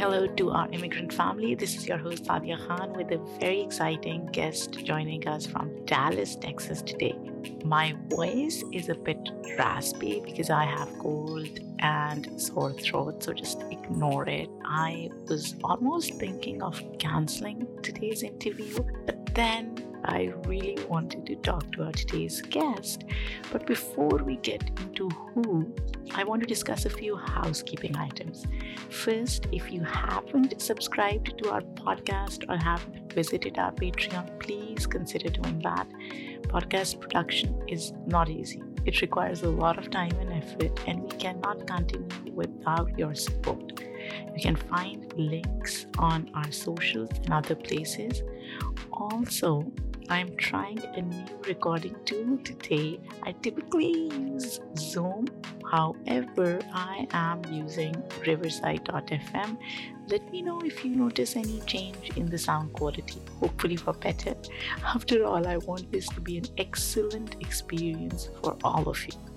Hello to our immigrant family. This is your host Saadia Khan with a very exciting guest joining us from Dallas, Texas today. My voice is a bit raspy because I have cold and sore throat, so just ignore it. I was almost thinking of canceling today's interview, but then I really wanted to talk to our today's guest. But before we get into who, I want to discuss a few housekeeping items. First, if you haven't subscribed to our podcast or haven't visited our Patreon, please consider doing that. Podcast production is not easy. It requires a lot of time and effort, and we cannot continue without your support. You can find links on our socials and other places. Also, I'm trying a new recording tool today. I typically use Zoom. However, I am using Riverside.fm. Let me know if you notice any change in the sound quality, hopefully for better. After all, I want this to be an excellent experience for all of you.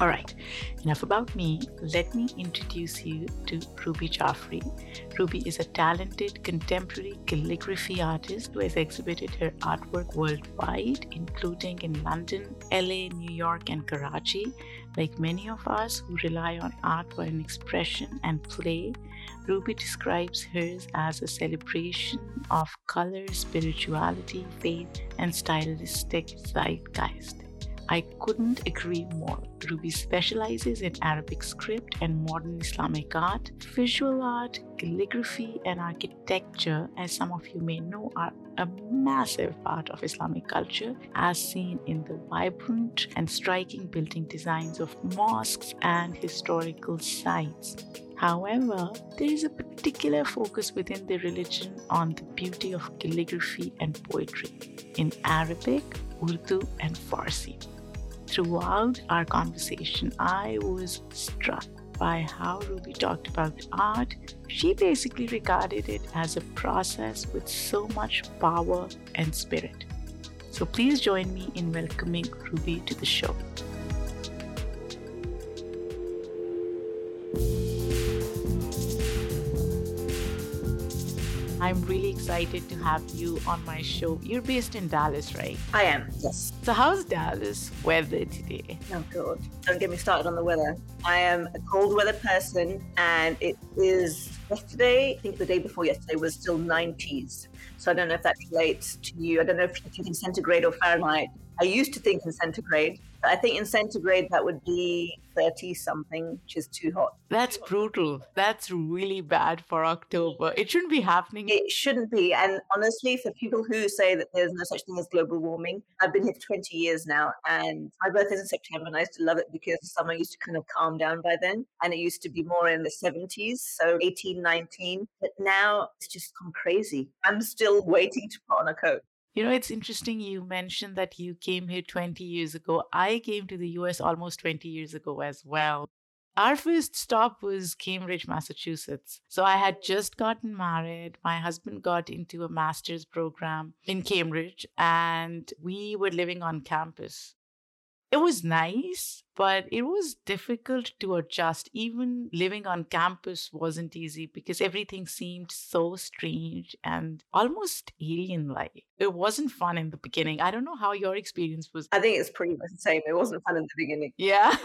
All right, enough about me. Let me introduce you to Ruby Jaffrey. Ruby is a talented contemporary calligraphy artist who has exhibited her artwork worldwide, including in London, LA, New York, and Karachi. Like many of us who rely on art for an expression and play, Ruby describes hers as a celebration of color, spirituality, faith, and stylistic zeitgeist. I couldn't agree more. Ruby specializes in Arabic script and modern Islamic art, visual art, calligraphy, and architecture, as some of you may know, are a massive part of Islamic culture, as seen in the vibrant and striking building designs of mosques and historical sites. However, there is a particular focus within the religion on the beauty of calligraphy and poetry in Arabic, Urdu, and Farsi. Throughout our conversation, I was struck by how Ruby talked about art. She basically regarded it as a process with so much power and spirit. So please join me in welcoming Ruby to the show. I'm really excited to have you on my show. You're based in Dallas, right? I am, yes. So, how's Dallas weather today? Oh, God. Don't get me started on the weather. I am a cold weather person, and it is yesterday, I think the day before yesterday, was still 90s. So, I don't know if that relates to you. I don't know if you think in centigrade or Fahrenheit. I used to think in centigrade. I think in centigrade that would be 30 something, which is too hot. That's brutal. That's really bad for October. It shouldn't be happening. It shouldn't be. And honestly, for people who say that there's no such thing as global warming, I've been here for 20 years now. And my birthday is in September. And I used to love it because summer used to kind of calm down by then. And it used to be more in the 70s, so 18, 19. But now it's just gone crazy. I'm still waiting to put on a coat. You know, it's interesting you mentioned that you came here 20 years ago. I came to the US almost 20 years ago as well. Our first stop was Cambridge, Massachusetts. So I had just gotten married. My husband got into a master's program in Cambridge, and we were living on campus. It was nice, but it was difficult to adjust. Even living on campus wasn't easy because everything seemed so strange and almost alien like. It wasn't fun in the beginning. I don't know how your experience was. I think it's pretty much the same. It wasn't fun in the beginning. Yeah.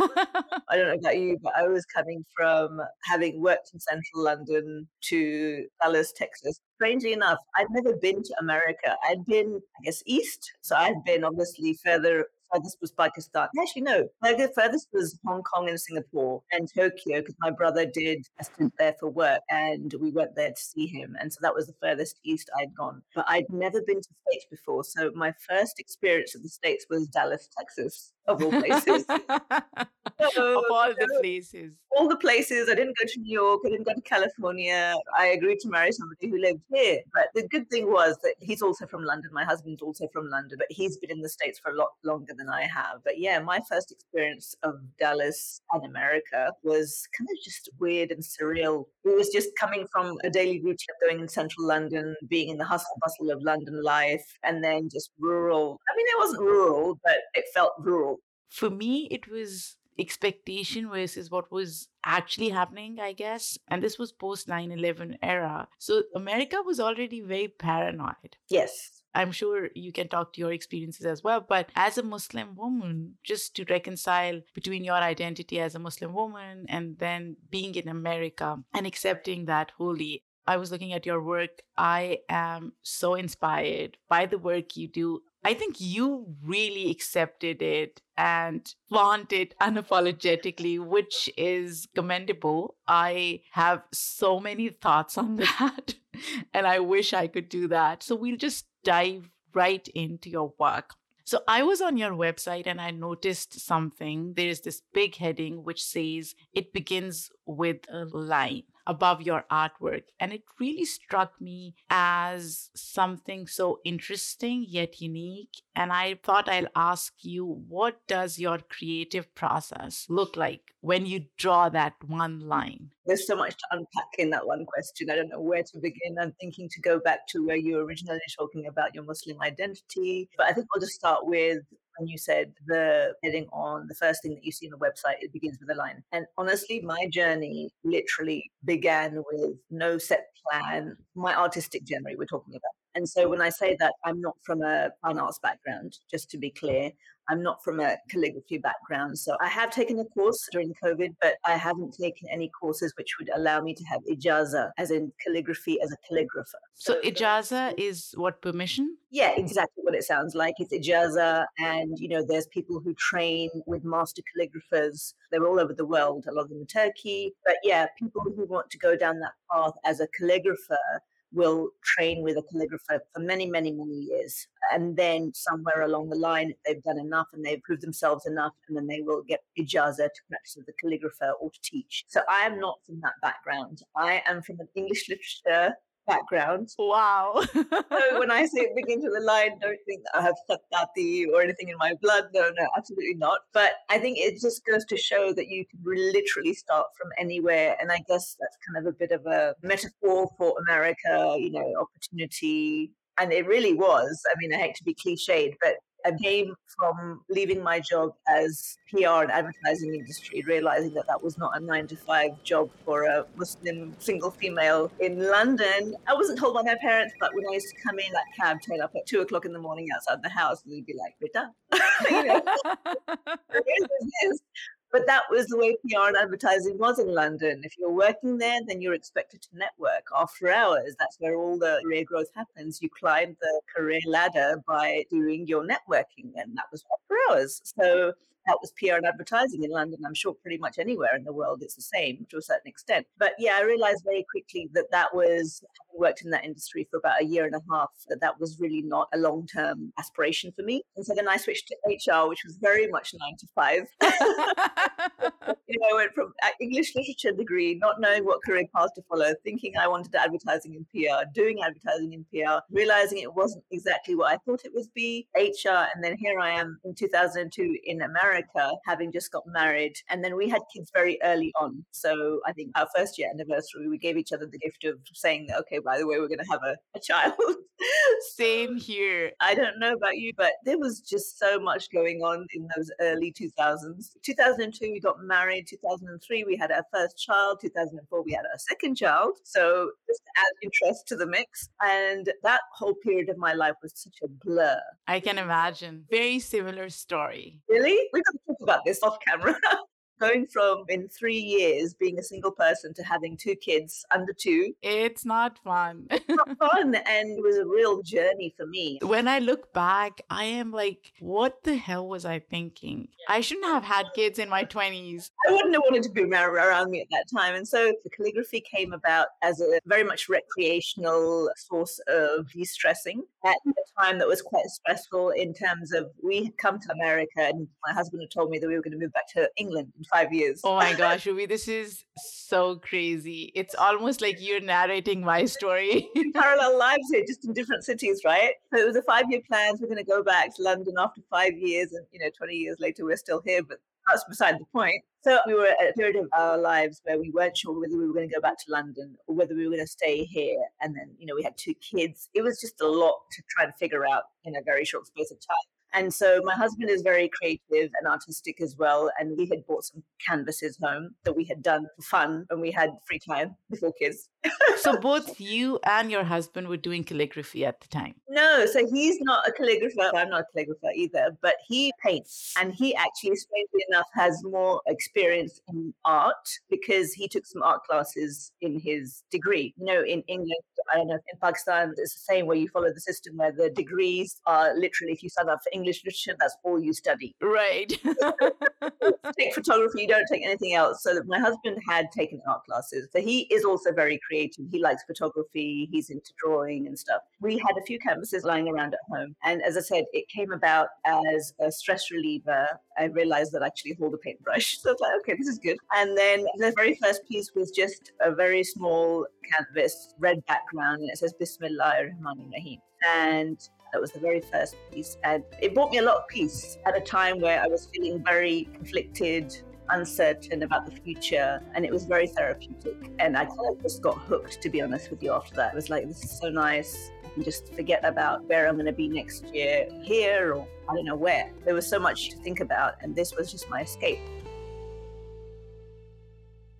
I don't know about you, but I was coming from having worked in central London to Dallas, Texas. Strangely enough, I'd never been to America. I'd been, I guess, east. So I'd been obviously further furthest was Pakistan. Actually, no. The furthest was Hong Kong and Singapore and Tokyo because my brother did a stint there for work and we went there to see him. And so that was the furthest east I'd gone. But I'd never been to States before. So my first experience of the States was Dallas, Texas, of all places. of all the places. All the places. I didn't go to New York. I didn't go to California. I agreed to marry somebody who lived here. But the good thing was that he's also from London. My husband's also from London, but he's been in the States for a lot longer than I have. But yeah, my first experience of Dallas and America was kind of just weird and surreal. It was just coming from a daily routine of going in central London, being in the hustle bustle of London life, and then just rural. I mean, it wasn't rural, but it felt rural. For me, it was expectation versus what was actually happening, I guess. And this was post 9 11 era. So America was already very paranoid. Yes. I'm sure you can talk to your experiences as well. But as a Muslim woman, just to reconcile between your identity as a Muslim woman and then being in America and accepting that wholly, I was looking at your work. I am so inspired by the work you do. I think you really accepted it and flaunt it unapologetically, which is commendable. I have so many thoughts on that, and I wish I could do that. So we'll just dive right into your work. So I was on your website and I noticed something. There is this big heading which says it begins with a line above your artwork. And it really struck me as something so interesting yet unique. And I thought I'll ask you what does your creative process look like when you draw that one line? There's so much to unpack in that one question. I don't know where to begin. I'm thinking to go back to where you were originally talking about your Muslim identity. But I think I'll just start with you said the heading on the first thing that you see on the website, it begins with a line. And honestly, my journey literally began with no set plan, my artistic journey we're talking about. And so when I say that I'm not from a fine arts background, just to be clear, I'm not from a calligraphy background. So I have taken a course during COVID, but I haven't taken any courses which would allow me to have ijaza, as in calligraphy as a calligrapher. So, so ijaza is what permission? Yeah, exactly what it sounds like. It's ijaza. And, you know, there's people who train with master calligraphers. They're all over the world, a lot of them in Turkey. But yeah, people who want to go down that path as a calligrapher will train with a calligrapher for many, many, many years. And then somewhere along the line, they've done enough and they've proved themselves enough, and then they will get ijaza to practice as a calligrapher or to teach. So I am not from that background. I am from an English literature background. Wow. so when I say it begins with a line, don't think that I have khattati or anything in my blood. No, no, absolutely not. But I think it just goes to show that you can literally start from anywhere. And I guess that's kind of a bit of a metaphor for America, you know, opportunity. And it really was. I mean, I hate to be cliched, but I came from leaving my job as PR and advertising industry, realizing that that was not a nine to five job for a Muslim single female in London. I wasn't told by my parents, but when I used to come in, that cab turn up at two o'clock in the morning outside the house, and they'd be like, "Rita," you know, but that was the way PR and advertising was in London. If you're working there, then you're expected to network after hours. That's where all the career growth happens. You climb the career ladder by doing your networking, and that was after hours. So that was PR and advertising in London. I'm sure pretty much anywhere in the world it's the same to a certain extent. But yeah, I realized very quickly that that was, having worked in that industry for about a year and a half, that that was really not a long term aspiration for me. And so then I switched to HR, which was very much nine to five. you know, I went from uh, English literature degree, not knowing what career path to follow, thinking I wanted advertising in PR, doing advertising in PR, realizing it wasn't exactly what I thought it would be, HR. And then here I am in 2002 in America America, having just got married. And then we had kids very early on. So I think our first year anniversary, we gave each other the gift of saying, okay, by the way, we're going to have a, a child. Same here. I don't know about you, but there was just so much going on in those early 2000s. 2002, we got married. 2003, we had our first child. 2004, we had our second child. So just to add interest to the mix. And that whole period of my life was such a blur. I can imagine. Very similar story. Really? We got to talk about this off camera. going from in three years being a single person to having two kids under two. It's not fun. it's not fun. And it was a real journey for me. When I look back, I am like, what the hell was I thinking? I shouldn't have had kids in my 20s. I wouldn't have wanted to be around me at that time. And so the calligraphy came about as a very much recreational source of de stressing at a time that was quite stressful in terms of we had come to America and my husband had told me that we were going to move back to England five years. Oh my gosh, Ruby, this is so crazy. It's almost like you're narrating my story. Parallel lives here, just in different cities, right? So it was a five year plan. So we're going to go back to London after five years. And, you know, 20 years later, we're still here. But that's beside the point. So we were at a period of our lives where we weren't sure whether we were going to go back to London or whether we were going to stay here. And then, you know, we had two kids. It was just a lot to try and figure out in a very short space of time. And so my husband is very creative and artistic as well. And we had bought some canvases home that we had done for fun when we had free time before kids. so both you and your husband were doing calligraphy at the time? No, so he's not a calligrapher. I'm not a calligrapher either, but he paints. And he actually, strangely enough, has more experience in art because he took some art classes in his degree. You know, in England, I don't know, in Pakistan, it's the same where you follow the system where the degrees are literally, if you sign up for English literature, that's all you study. Right. take photography, you don't take anything else. So my husband had taken art classes. So he is also very creative. He likes photography, he's into drawing and stuff. We had a few canvases lying around at home. And as I said, it came about as a stress reliever. I realized that I actually hold a paintbrush. So I was like, okay, this is good. And then the very first piece was just a very small canvas, red background, and it says Bismillah ar-Rahman rahim And that was the very first piece. And it brought me a lot of peace at a time where I was feeling very conflicted, uncertain about the future. And it was very therapeutic. And I kind of just got hooked, to be honest with you, after that. It was like, this is so nice. I just forget about where I'm going to be next year, here, or I don't know where. There was so much to think about. And this was just my escape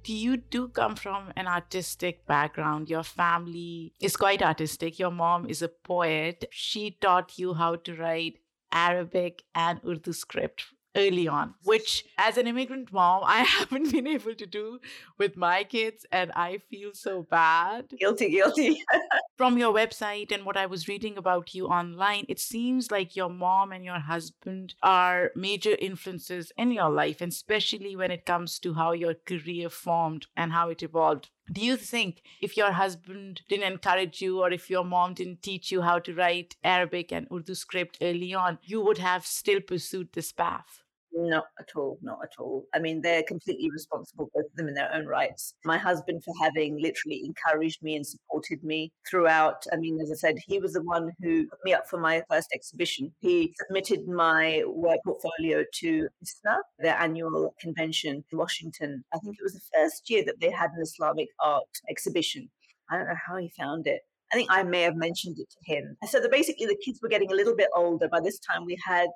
you do come from an artistic background. Your family is quite artistic. Your mom is a poet. She taught you how to write Arabic and Urdu script early on, which as an immigrant mom, I haven't been able to do with my kids. And I feel so bad. Guilty, guilty. From your website and what I was reading about you online, it seems like your mom and your husband are major influences in your life, and especially when it comes to how your career formed and how it evolved. Do you think if your husband didn't encourage you or if your mom didn't teach you how to write Arabic and Urdu script early on, you would have still pursued this path? Not at all, not at all. I mean, they're completely responsible, both of them in their own rights. My husband for having literally encouraged me and supported me throughout. I mean, as I said, he was the one who put me up for my first exhibition. He submitted my work portfolio to ISNA, their annual convention in Washington. I think it was the first year that they had an Islamic art exhibition. I don't know how he found it. I think I may have mentioned it to him. So that basically the kids were getting a little bit older. By this time, we had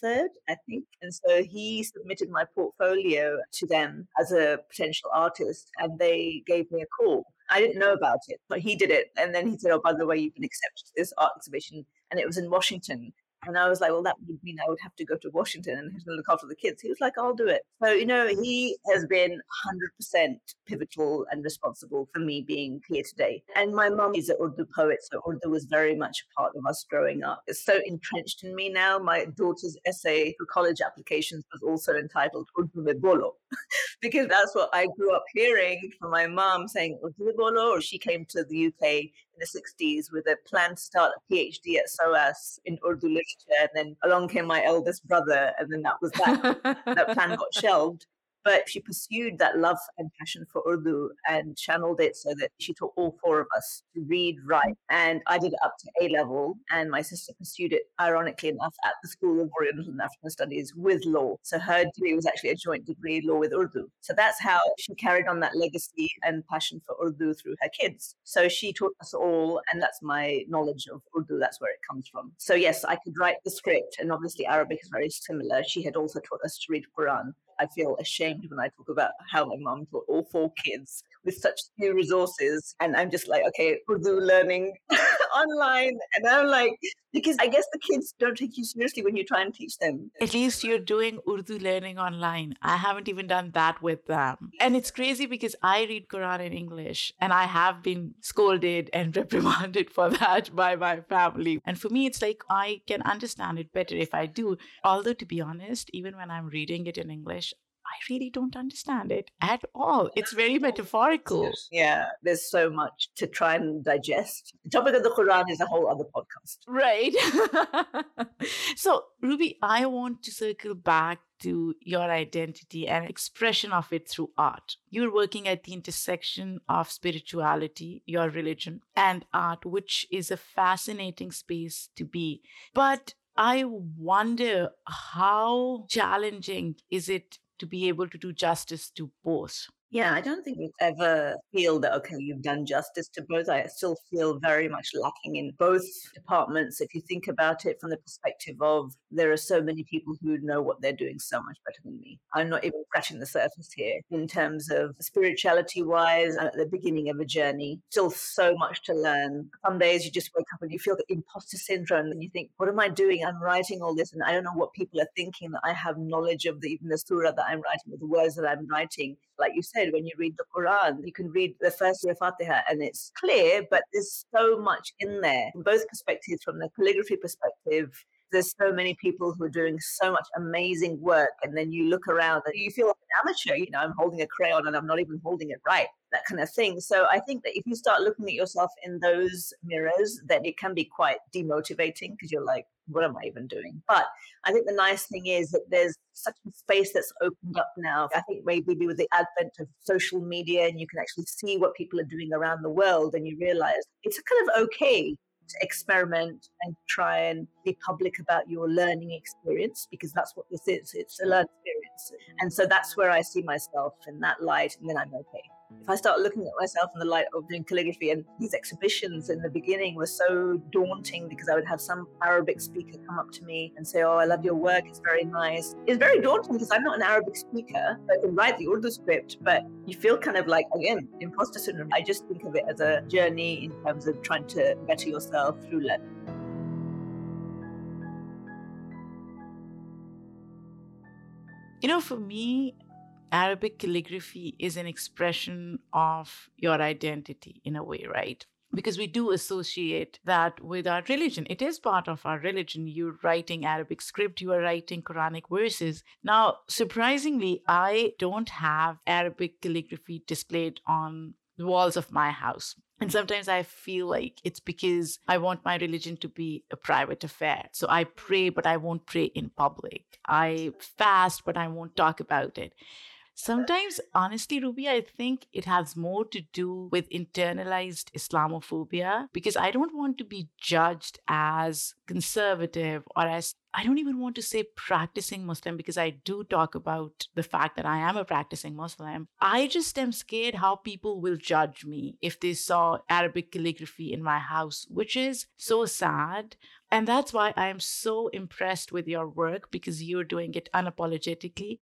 third, I think. And so he submitted my portfolio to them as a potential artist, and they gave me a call. I didn't know about it, but he did it. And then he said, Oh, by the way, you've been accepted to this art exhibition. And it was in Washington. And I was like, well, that would mean I would have to go to Washington and have to look after the kids. He was like, I'll do it. So, you know, he has been 100% pivotal and responsible for me being here today. And my mom is an Urdu poet, so Urdu was very much a part of us growing up. It's so entrenched in me now. My daughter's essay for college applications was also entitled Urdu me bolo, because that's what I grew up hearing from my mom saying Urdu me bolo, or she came to the UK in the 60s with a plan to start a PhD at SOAS in Urdu literature. And then along came my eldest brother, and then that was that. that plan got shelved. But she pursued that love and passion for Urdu and channeled it so that she taught all four of us to read, write. And I did it up to A level, and my sister pursued it, ironically enough, at the School of Oriental and African Studies with law. So her degree was actually a joint degree, law with Urdu. So that's how she carried on that legacy and passion for Urdu through her kids. So she taught us all, and that's my knowledge of Urdu. That's where it comes from. So yes, I could write the script, and obviously Arabic is very similar. She had also taught us to read Quran. I feel ashamed when I talk about how my mom taught all four kids with such few resources. And I'm just like, okay, Urdu learning online. And I'm like, because I guess the kids don't take you seriously when you try and teach them. At least you're doing Urdu learning online. I haven't even done that with them. And it's crazy because I read Quran in English and I have been scolded and reprimanded for that by my family. And for me, it's like I can understand it better if I do. Although, to be honest, even when I'm reading it in English, I really don't understand it at all. It's very metaphorical. Yeah, there's so much to try and digest. The topic of the Quran is a whole other podcast. Right. so, Ruby, I want to circle back to your identity and expression of it through art. You're working at the intersection of spirituality, your religion, and art, which is a fascinating space to be. But I wonder how challenging is it to be able to do justice to both. Yeah, I don't think we ever feel that, okay, you've done justice to both. I still feel very much lacking in both departments. If you think about it from the perspective of there are so many people who know what they're doing so much better than me. I'm not even scratching the surface here in terms of spirituality wise and at the beginning of a journey. Still so much to learn. Some days you just wake up and you feel the imposter syndrome and you think, what am I doing? I'm writing all this and I don't know what people are thinking that I have knowledge of the, even the surah that I'm writing, with the words that I'm writing like you said, when you read the Quran, you can read the first Surah Fatiha and it's clear, but there's so much in there from both perspectives, from the calligraphy perspective. There's so many people who are doing so much amazing work. And then you look around and you feel like an amateur, you know, I'm holding a crayon and I'm not even holding it right, that kind of thing. So I think that if you start looking at yourself in those mirrors, then it can be quite demotivating because you're like, what am I even doing? But I think the nice thing is that there's such a space that's opened up now. I think maybe with the advent of social media and you can actually see what people are doing around the world and you realize it's kind of okay experiment and try and be public about your learning experience because that's what this is. It's a learning experience. And so that's where I see myself in that light and then I'm okay if I start looking at myself in the light of doing calligraphy, and these exhibitions in the beginning were so daunting because I would have some Arabic speaker come up to me and say, Oh, I love your work, it's very nice. It's very daunting because I'm not an Arabic speaker. I can write the Urdu script, but you feel kind of like, again, imposter syndrome. I just think of it as a journey in terms of trying to better yourself through learning. You know, for me, Arabic calligraphy is an expression of your identity in a way, right? Because we do associate that with our religion. It is part of our religion. You're writing Arabic script, you are writing Quranic verses. Now, surprisingly, I don't have Arabic calligraphy displayed on the walls of my house. And sometimes I feel like it's because I want my religion to be a private affair. So I pray, but I won't pray in public. I fast, but I won't talk about it. Sometimes, honestly, Ruby, I think it has more to do with internalized Islamophobia because I don't want to be judged as conservative or as I don't even want to say practicing Muslim because I do talk about the fact that I am a practicing Muslim. I just am scared how people will judge me if they saw Arabic calligraphy in my house, which is so sad. And that's why I am so impressed with your work because you're doing it unapologetically.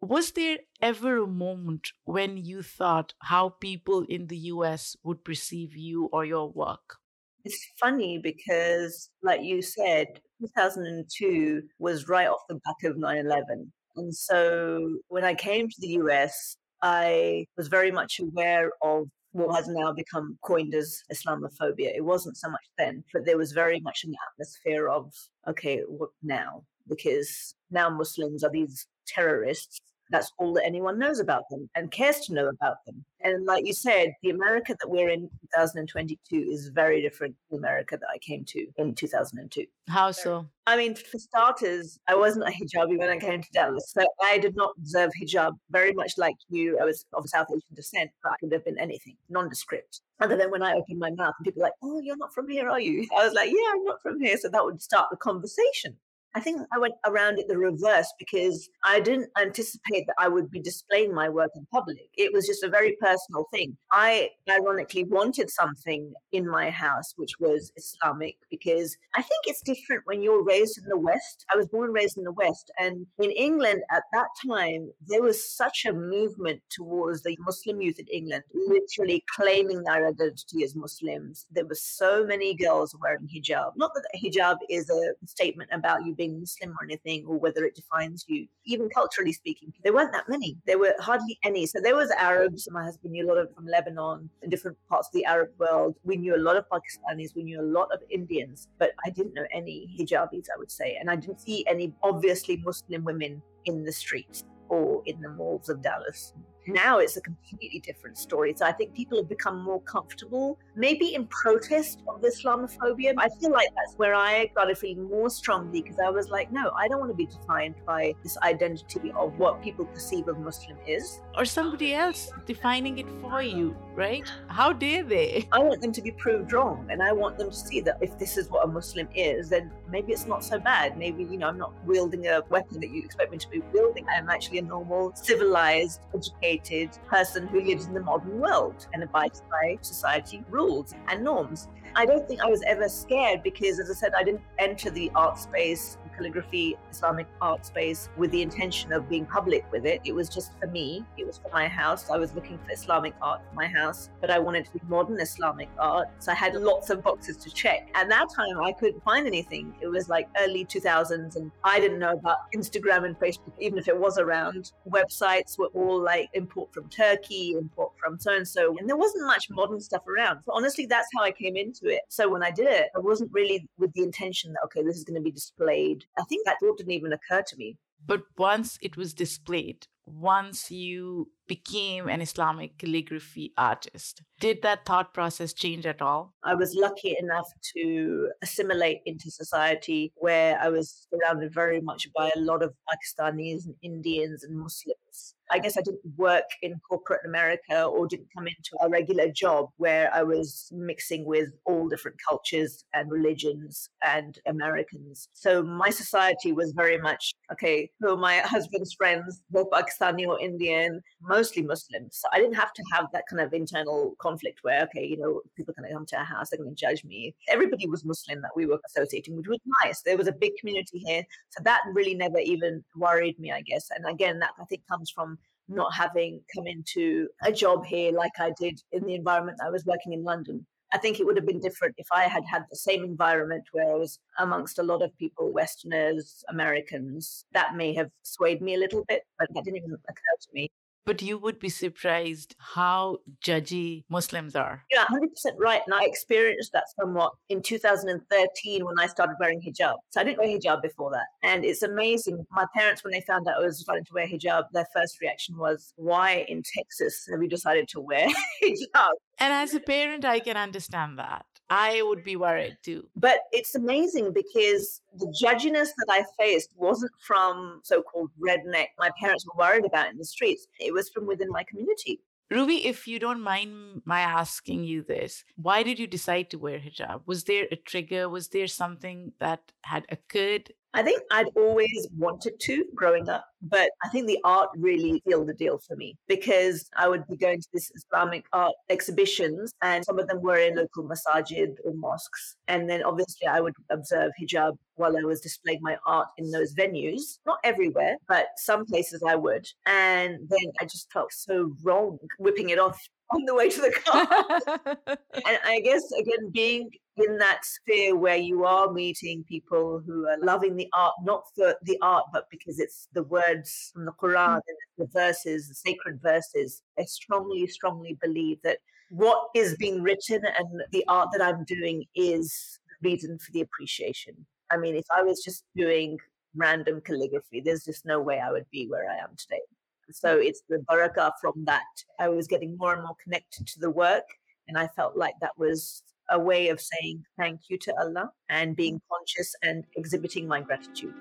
Was there ever a moment when you thought how people in the US would perceive you or your work? It's funny because, like you said, 2002 was right off the back of 9 11. And so when I came to the US, I was very much aware of what has now become coined as Islamophobia. It wasn't so much then, but there was very much an atmosphere of, okay, what now? Because now Muslims are these terrorists that's all that anyone knows about them and cares to know about them. And like you said, the America that we're in 2022 is very different to the America that I came to in 2002. How so? I mean, for starters, I wasn't a hijabi when I came to Dallas. So I did not observe hijab very much like you. I was of South Asian descent, but I could have been anything, nondescript. Other than when I opened my mouth and people were like, oh, you're not from here, are you? I was like, yeah, I'm not from here. So that would start the conversation. I think I went around it the reverse because I didn't anticipate that I would be displaying my work in public. It was just a very personal thing. I ironically wanted something in my house which was Islamic because I think it's different when you're raised in the West. I was born and raised in the West. And in England at that time, there was such a movement towards the Muslim youth in England, literally claiming their identity as Muslims. There were so many girls wearing hijab. Not that hijab is a statement about you being being Muslim or anything, or whether it defines you. Even culturally speaking, there weren't that many. There were hardly any. So there was Arabs. My husband knew a lot of from Lebanon and different parts of the Arab world. We knew a lot of Pakistanis. We knew a lot of Indians, but I didn't know any hijabis, I would say. And I didn't see any obviously Muslim women in the streets or in the malls of Dallas. Now it's a completely different story. So I think people have become more comfortable, maybe in protest of Islamophobia. I feel like that's where I started feeling more strongly because I was like, no, I don't want to be defined by this identity of what people perceive of Muslim is. Or somebody else defining it for you, right? How dare they? I want them to be proved wrong. And I want them to see that if this is what a Muslim is, then maybe it's not so bad. Maybe, you know, I'm not wielding a weapon that you expect me to be wielding. I'm actually a normal, civilized, educated, educated person who lives in the modern world and abides by society rules and norms. I don't think I was ever scared because, as I said, I didn't enter the art space calligraphy Islamic art space with the intention of being public with it. It was just for me. It was for my house. I was looking for Islamic art for my house, but I wanted to be modern Islamic art. So I had lots of boxes to check. At that time, I couldn't find anything. It was like early 2000s, and I didn't know about Instagram and Facebook, even if it was around. Websites were all like import from Turkey, import from so and so, and there wasn't much modern stuff around. So honestly, that's how I came into it. So when I did it, I wasn't really with the intention that, okay, this is going to be displayed I think that thought didn't even occur to me. But once it was displayed, once you became an Islamic calligraphy artist, did that thought process change at all? I was lucky enough to assimilate into society where I was surrounded very much by a lot of Pakistanis and Indians and Muslims. I guess I didn't work in corporate America or didn't come into a regular job where I was mixing with all different cultures and religions and Americans. So my society was very much okay, who are my husband's friends, both Pakistani or Indian, mostly Muslims. So I didn't have to have that kind of internal conflict where, okay, you know, people are going to come to our house, they're going to judge me. Everybody was Muslim that we were associating, which was nice. There was a big community here. So that really never even worried me, I guess. And again, that I think comes from not having come into a job here like I did in the environment I was working in London. I think it would have been different if I had had the same environment where I was amongst a lot of people, Westerners, Americans. That may have swayed me a little bit, but that didn't even occur to me. But you would be surprised how judgy Muslims are. Yeah, 100% right. And I experienced that somewhat in 2013 when I started wearing hijab. So I didn't wear hijab before that. And it's amazing. My parents, when they found out I was starting to wear hijab, their first reaction was, Why in Texas have you decided to wear hijab? And as a parent, I can understand that. I would be worried too. But it's amazing because the judginess that I faced wasn't from so called redneck my parents were worried about in the streets. It was from within my community. Ruby, if you don't mind my asking you this, why did you decide to wear hijab? Was there a trigger? Was there something that had occurred I think I'd always wanted to growing up, but I think the art really sealed the deal for me because I would be going to these Islamic art exhibitions and some of them were in local masajid or mosques. And then obviously I would observe hijab while I was displaying my art in those venues. Not everywhere, but some places I would. And then I just felt so wrong whipping it off on the way to the car. and I guess, again, being in that sphere where you are meeting people who are loving the art, not for the art, but because it's the words from the Quran and the verses, the sacred verses. I strongly, strongly believe that what is being written and the art that I'm doing is the reason for the appreciation. I mean, if I was just doing random calligraphy, there's just no way I would be where I am today. So it's the barakah from that. I was getting more and more connected to the work. And I felt like that was a way of saying thank you to Allah and being mm-hmm. conscious and exhibiting my gratitude.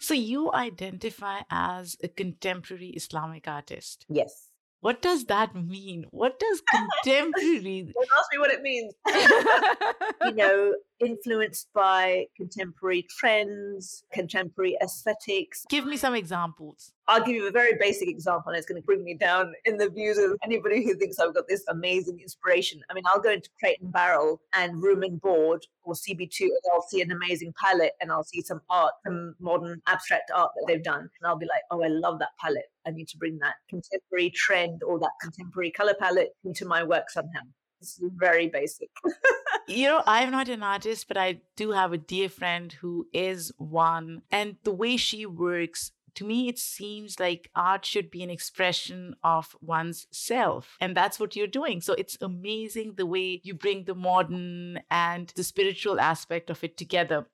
So you identify as a contemporary Islamic artist? Yes. What does that mean? What does contemporary? Don't ask me what it means. you know, influenced by contemporary trends, contemporary aesthetics. Give me some examples. I'll give you a very basic example, and it's going to bring me down in the views of anybody who thinks I've got this amazing inspiration. I mean, I'll go into Crate and Barrel and Room and Board or CB2, and I'll see an amazing palette, and I'll see some art, some modern abstract art that they've done, and I'll be like, oh, I love that palette. I need to bring that contemporary trend or that contemporary color palette into my work somehow. Is very basic. you know, I'm not an artist, but I do have a dear friend who is one. And the way she works, to me, it seems like art should be an expression of one's self. And that's what you're doing. So it's amazing the way you bring the modern and the spiritual aspect of it together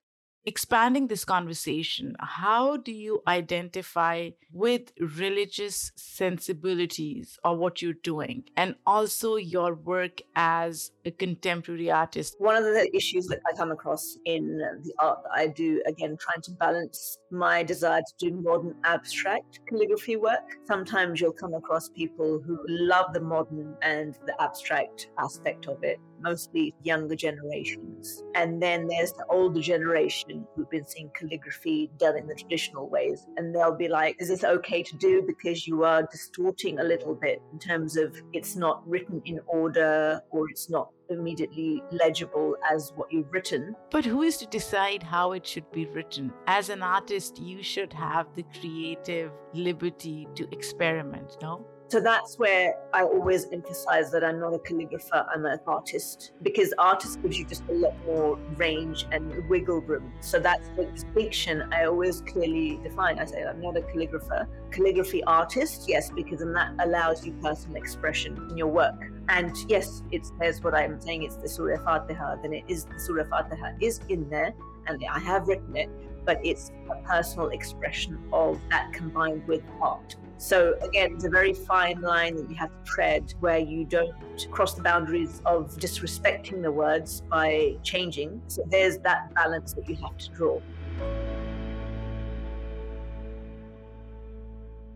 expanding this conversation, how do you identify with religious sensibilities or what you're doing? And also your work as a contemporary artist? One of the issues that I come across in the art that I do, again, trying to balance my desire to do modern abstract calligraphy work. Sometimes you'll come across people who love the modern and the abstract aspect of it, mostly younger generations. And then there's the older generation who've been seeing calligraphy done in the traditional ways. And they'll be like, is this okay to do because you are distorting a little bit in terms of it's not written in order or it's not immediately legible as what you've written. But who is to decide how it should be written? As an artist, you should have the creative liberty to experiment, no? So that's where I always emphasize that I'm not a calligrapher, I'm an artist because artist gives you just a lot more range and wiggle room. So that's the distinction I always clearly define. I say I'm not a calligrapher. Calligraphy artist, yes, because then that allows you personal expression in your work. And yes, it says what I'm saying, it's the Surah Fatiha, then it is the Surah Fatiha is in there, and I have written it, but it's a personal expression of that combined with art. So again, it's a very fine line that you have to tread where you don't cross the boundaries of disrespecting the words by changing. So there's that balance that you have to draw.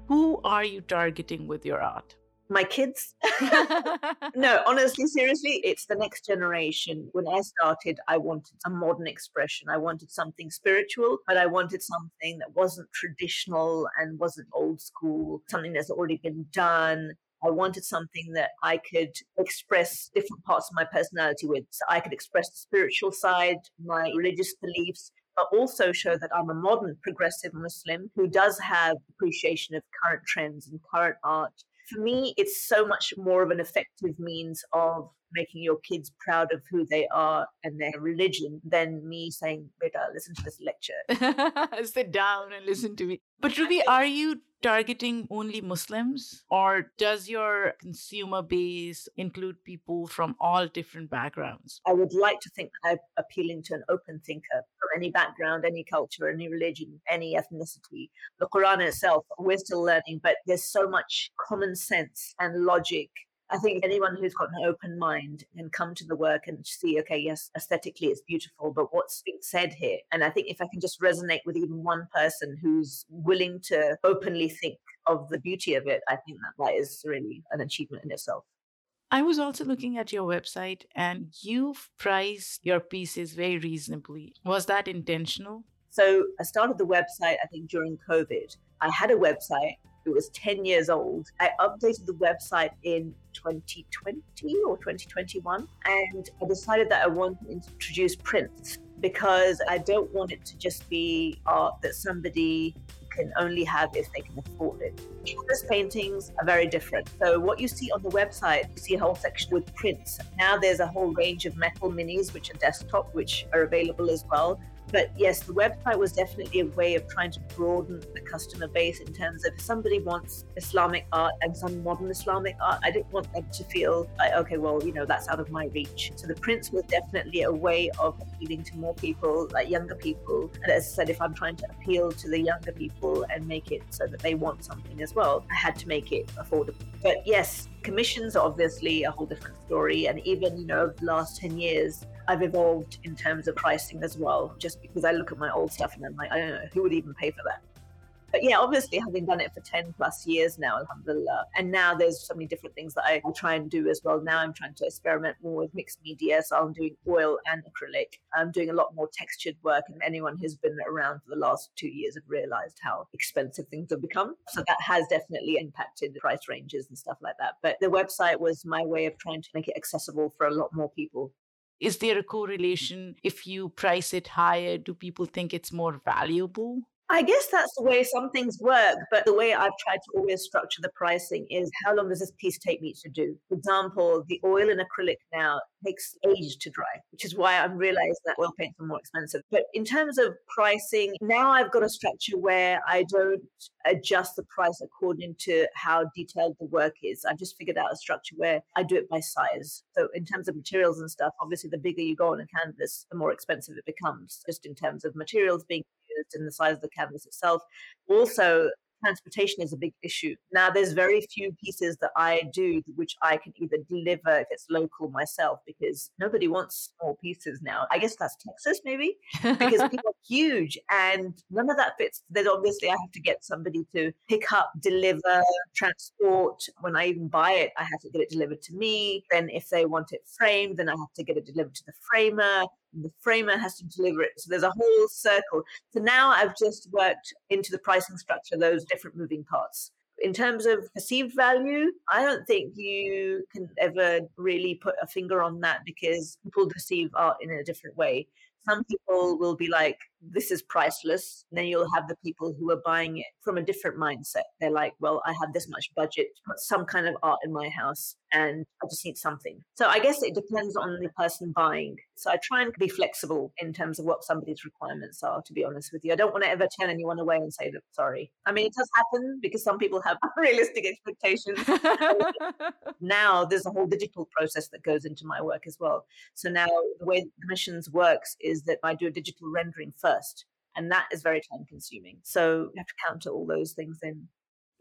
Who are you targeting with your art? My kids. no, honestly, seriously, it's the next generation. When I started, I wanted a modern expression. I wanted something spiritual, but I wanted something that wasn't traditional and wasn't old school, something that's already been done. I wanted something that I could express different parts of my personality with. So I could express the spiritual side, my religious beliefs, but also show that I'm a modern progressive Muslim who does have appreciation of current trends and current art for me, it's so much more of an effective means of making your kids proud of who they are and their religion than me saying, Beta, listen to this lecture. Sit down and listen to me. But Ruby, are you targeting only Muslims or does your consumer base include people from all different backgrounds? I would like to think I'm appealing to an open thinker from any background, any culture, any religion, any ethnicity. The Quran itself, we're still learning, but there's so much common sense and logic I think anyone who's got an open mind can come to the work and see, okay, yes, aesthetically it's beautiful, but what's being said here? And I think if I can just resonate with even one person who's willing to openly think of the beauty of it, I think that that is really an achievement in itself. I was also looking at your website and you've priced your pieces very reasonably. Was that intentional? So I started the website, I think, during COVID. I had a website it was 10 years old. I updated the website in 2020 or 2021, and I decided that I wanted to introduce prints because I don't want it to just be art that somebody can only have if they can afford it. Canvas paintings are very different. So what you see on the website, you see a whole section with prints. Now there's a whole range of metal minis, which are desktop, which are available as well. But yes, the website was definitely a way of trying to broaden the customer base in terms of if somebody wants Islamic art and some modern Islamic art, I didn't want them to feel like, okay, well, you know, that's out of my reach. So the prints was definitely a way of appealing to more people, like younger people. And as I said, if I'm trying to appeal to the younger people and make it so that they want something as well, I had to make it affordable. But yes, commissions are obviously a whole different story. And even, you know, the last 10 years, I've evolved in terms of pricing as well, just because I look at my old stuff and I'm like, I don't know, who would even pay for that? But yeah, obviously, having done it for 10 plus years now, alhamdulillah. Uh, and now there's so many different things that I try and do as well. Now I'm trying to experiment more with mixed media. So I'm doing oil and acrylic. I'm doing a lot more textured work. And anyone who's been around for the last two years have realized how expensive things have become. So that has definitely impacted the price ranges and stuff like that. But the website was my way of trying to make it accessible for a lot more people. Is there a correlation? If you price it higher, do people think it's more valuable? I guess that's the way some things work, but the way I've tried to always structure the pricing is how long does this piece take me to do? For example, the oil and acrylic now takes ages to dry, which is why I'm realizing that oil paints are more expensive. But in terms of pricing, now I've got a structure where I don't adjust the price according to how detailed the work is. I've just figured out a structure where I do it by size. So in terms of materials and stuff, obviously the bigger you go on a canvas, the more expensive it becomes, just in terms of materials being and the size of the canvas itself. Also, transportation is a big issue. Now, there's very few pieces that I do which I can either deliver if it's local myself because nobody wants small pieces now. I guess that's Texas, maybe, because people are huge and none of that fits. Then obviously I have to get somebody to pick up, deliver, transport. When I even buy it, I have to get it delivered to me. Then if they want it framed, then I have to get it delivered to the framer. The framer has to deliver it. So there's a whole circle. So now I've just worked into the pricing structure those different moving parts. In terms of perceived value, I don't think you can ever really put a finger on that because people perceive art in a different way. Some people will be like, this is priceless. And then you'll have the people who are buying it from a different mindset. They're like, well, I have this much budget to put some kind of art in my house and I just need something. So I guess it depends on the person buying. So I try and be flexible in terms of what somebody's requirements are, to be honest with you. I don't want to ever turn anyone away and say, look, sorry. I mean, it does happen because some people have unrealistic expectations. now there's a whole digital process that goes into my work as well. So now the way commissions works is that I do a digital rendering first first. And that is very time consuming. So you have to counter all those things in.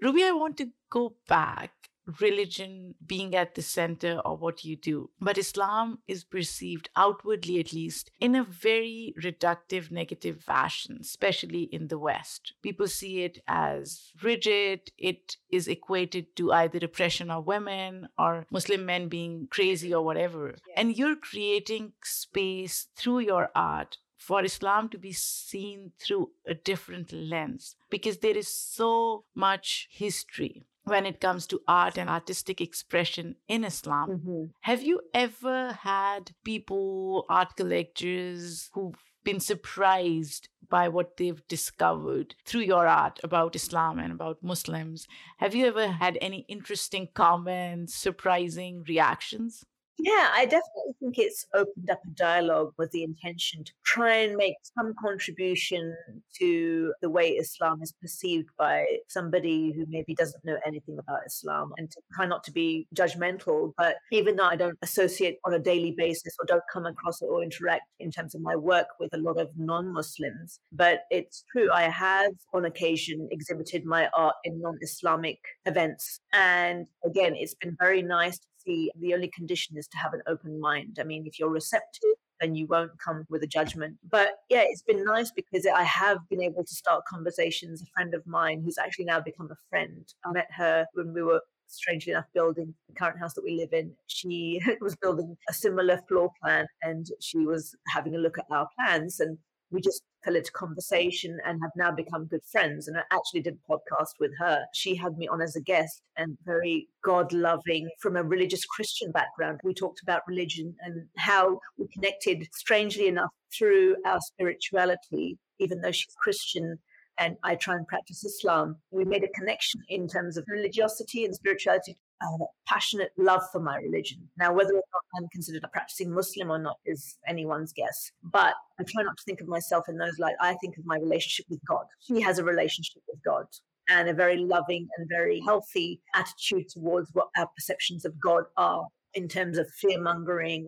Ruby, I want to go back religion being at the center of what you do. But Islam is perceived, outwardly at least, in a very reductive, negative fashion, especially in the West. People see it as rigid, it is equated to either oppression of women or Muslim men being crazy or whatever. And you're creating space through your art for Islam to be seen through a different lens because there is so much history when it comes to art and artistic expression in Islam. Mm-hmm. Have you ever had people, art collectors, who've been surprised by what they've discovered through your art about Islam and about Muslims? Have you ever had any interesting comments, surprising reactions? Yeah, I definitely think it's opened up a dialogue with the intention to try and make some contribution to the way Islam is perceived by somebody who maybe doesn't know anything about Islam and to try not to be judgmental. But even though I don't associate on a daily basis or don't come across or interact in terms of my work with a lot of non Muslims, but it's true, I have on occasion exhibited my art in non Islamic events. And again, it's been very nice to see the only condition is to have an open mind. I mean, if you're receptive, mm. then you won't come with a judgment. But yeah, it's been nice because I have been able to start conversations. A friend of mine who's actually now become a friend, I met her when we were strangely enough building the current house that we live in she was building a similar floor plan and she was having a look at our plans and we just fell into conversation and have now become good friends. And I actually did a podcast with her. She had me on as a guest and very God loving from a religious Christian background. We talked about religion and how we connected, strangely enough, through our spirituality, even though she's Christian and I try and practice Islam. We made a connection in terms of religiosity and spirituality uh, passionate love for my religion. Now, whether or not I'm considered a practicing Muslim or not is anyone's guess. But I try not to think of myself in those light. I think of my relationship with God. She has a relationship with God and a very loving and very healthy attitude towards what our perceptions of God are in terms of fear mongering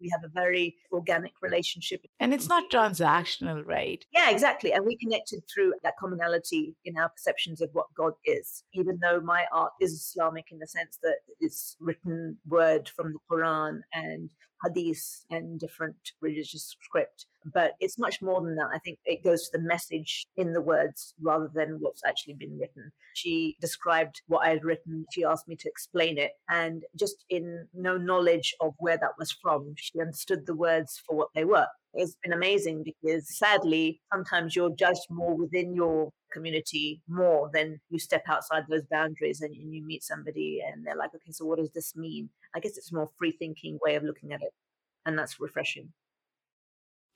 we have a very organic relationship. And it's not transactional, right? Yeah, exactly. And we connected through that commonality in our perceptions of what God is, even though my art is Islamic in the sense that it's written word from the Quran and hadith and different religious script. But it's much more than that. I think it goes to the message in the words rather than what's actually been written. She described what I had written. She asked me to explain it. And just in no knowledge of where that was from, she understood the words for what they were. It's been amazing because sadly, sometimes you're judged more within your community more than you step outside those boundaries and, you meet somebody and they're like, okay, so what does this mean? I guess it's a more free thinking way of looking at it. And that's refreshing.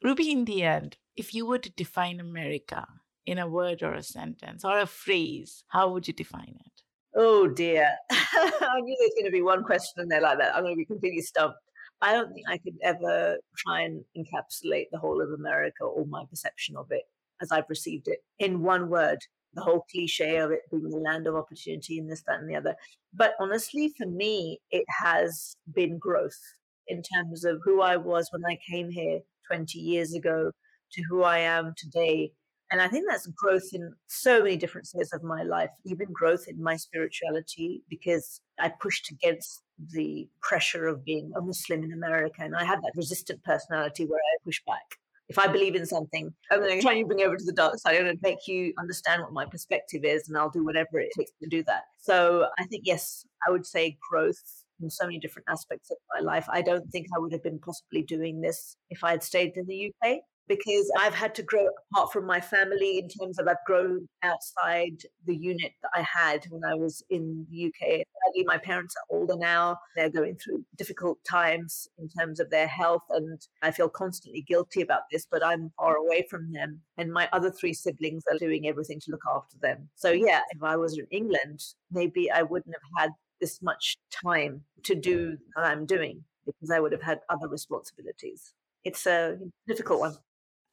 Ruby, in the end, if you were to define America in a word or a sentence or a phrase, how would you define it? Oh dear. I knew there's going to be one question in there like that. I'm going to be completely stumped. I don't think I could ever try and encapsulate the whole of America or my perception of it as I've received it in one word. The whole cliche of it being the land of opportunity and this, that, and the other. But honestly, for me, it has been growth in terms of who I was when I came here 20 years ago to who I am today. And I think that's growth in so many different spheres of my life, even growth in my spirituality, because I pushed against the pressure of being a Muslim in America. And I had that resistant personality where I push back. If I believe in something, I'm going to try and bring you over to the dark side. I'm going to make you understand what my perspective is, and I'll do whatever it takes to do that. So I think, yes, I would say growth in so many different aspects of my life. I don't think I would have been possibly doing this if I had stayed in the UK because I've had to grow apart from my family in terms of I've grown outside the unit that I had when I was in the UK. My parents are older now. They're going through difficult times in terms of their health, and I feel constantly guilty about this, but I'm far away from them. And my other three siblings are doing everything to look after them. So, yeah, if I was in England, maybe I wouldn't have had this much time to do what I'm doing because I would have had other responsibilities. It's a difficult one.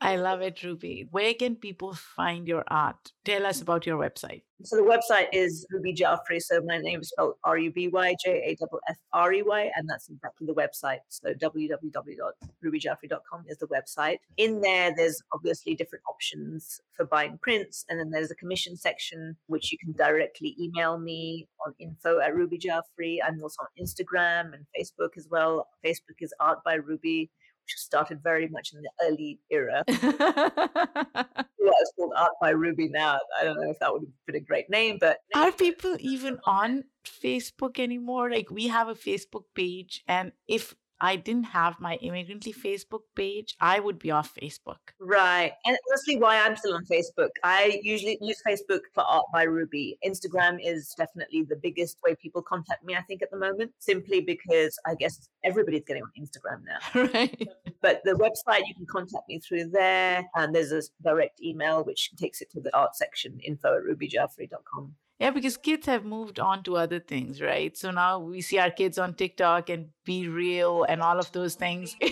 I love it, Ruby. Where can people find your art? Tell us mm. about your website. So the website is Ruby Jaffrey. So my name is spelled R U B Y J A F F R E Y, and that's exactly the website. So www.rubyjaffrey.com is the website. In there, there's obviously different options for buying prints, and then there's a commission section which you can directly email me on info at Ruby Jaffrey. I'm also on Instagram and Facebook as well. Facebook is Art by Ruby started very much in the early era. well, it's called Art by Ruby now. I don't know if that would have been a great name, but are people even on Facebook anymore? Like we have a Facebook page, and if I didn't have my Immigrantly Facebook page, I would be off Facebook. Right. And honestly, why I'm still on Facebook. I usually use Facebook for Art by Ruby. Instagram is definitely the biggest way people contact me, I think, at the moment, simply because I guess everybody's getting on Instagram now. right. But the website, you can contact me through there. And there's a direct email which takes it to the art section, info at rubyjaffrey.com. Yeah, because kids have moved on to other things, right? So now we see our kids on TikTok and BeReal and all of those things.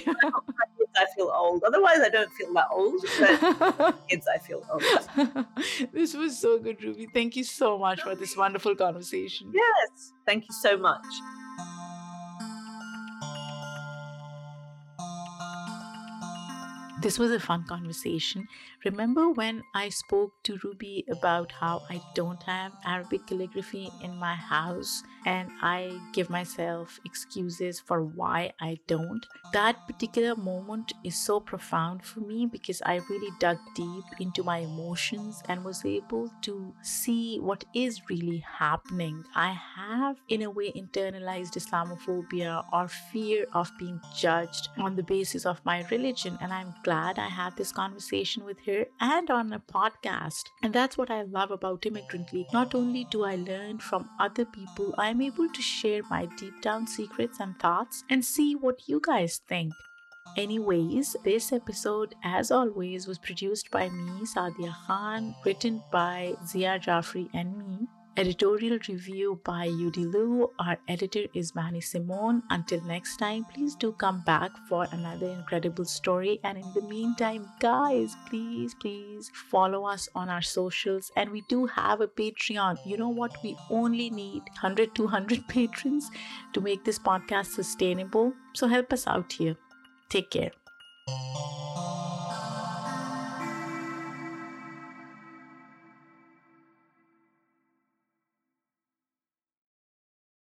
I feel old. Otherwise, I don't feel that old. But kids, I feel old. this was so good, Ruby. Thank you so much for this wonderful conversation. Yes, thank you so much. This was a fun conversation. Remember when I spoke to Ruby about how I don't have Arabic calligraphy in my house and I give myself excuses for why I don't? That particular moment is so profound for me because I really dug deep into my emotions and was able to see what is really happening. I have, in a way, internalized Islamophobia or fear of being judged on the basis of my religion, and I'm glad I had this conversation with her and on a podcast. And that's what I love about Immigrantly. Not only do I learn from other people, I'm able to share my deep down secrets and thoughts and see what you guys think. Anyways, this episode, as always, was produced by me, Saadia Khan, written by Ziya Jaffrey and me. Editorial review by Yudi Liu. Our editor is Manni Simone. Until next time, please do come back for another incredible story. And in the meantime, guys, please, please follow us on our socials. And we do have a Patreon. You know what? We only need 100, 200 patrons to make this podcast sustainable. So help us out here. Take care.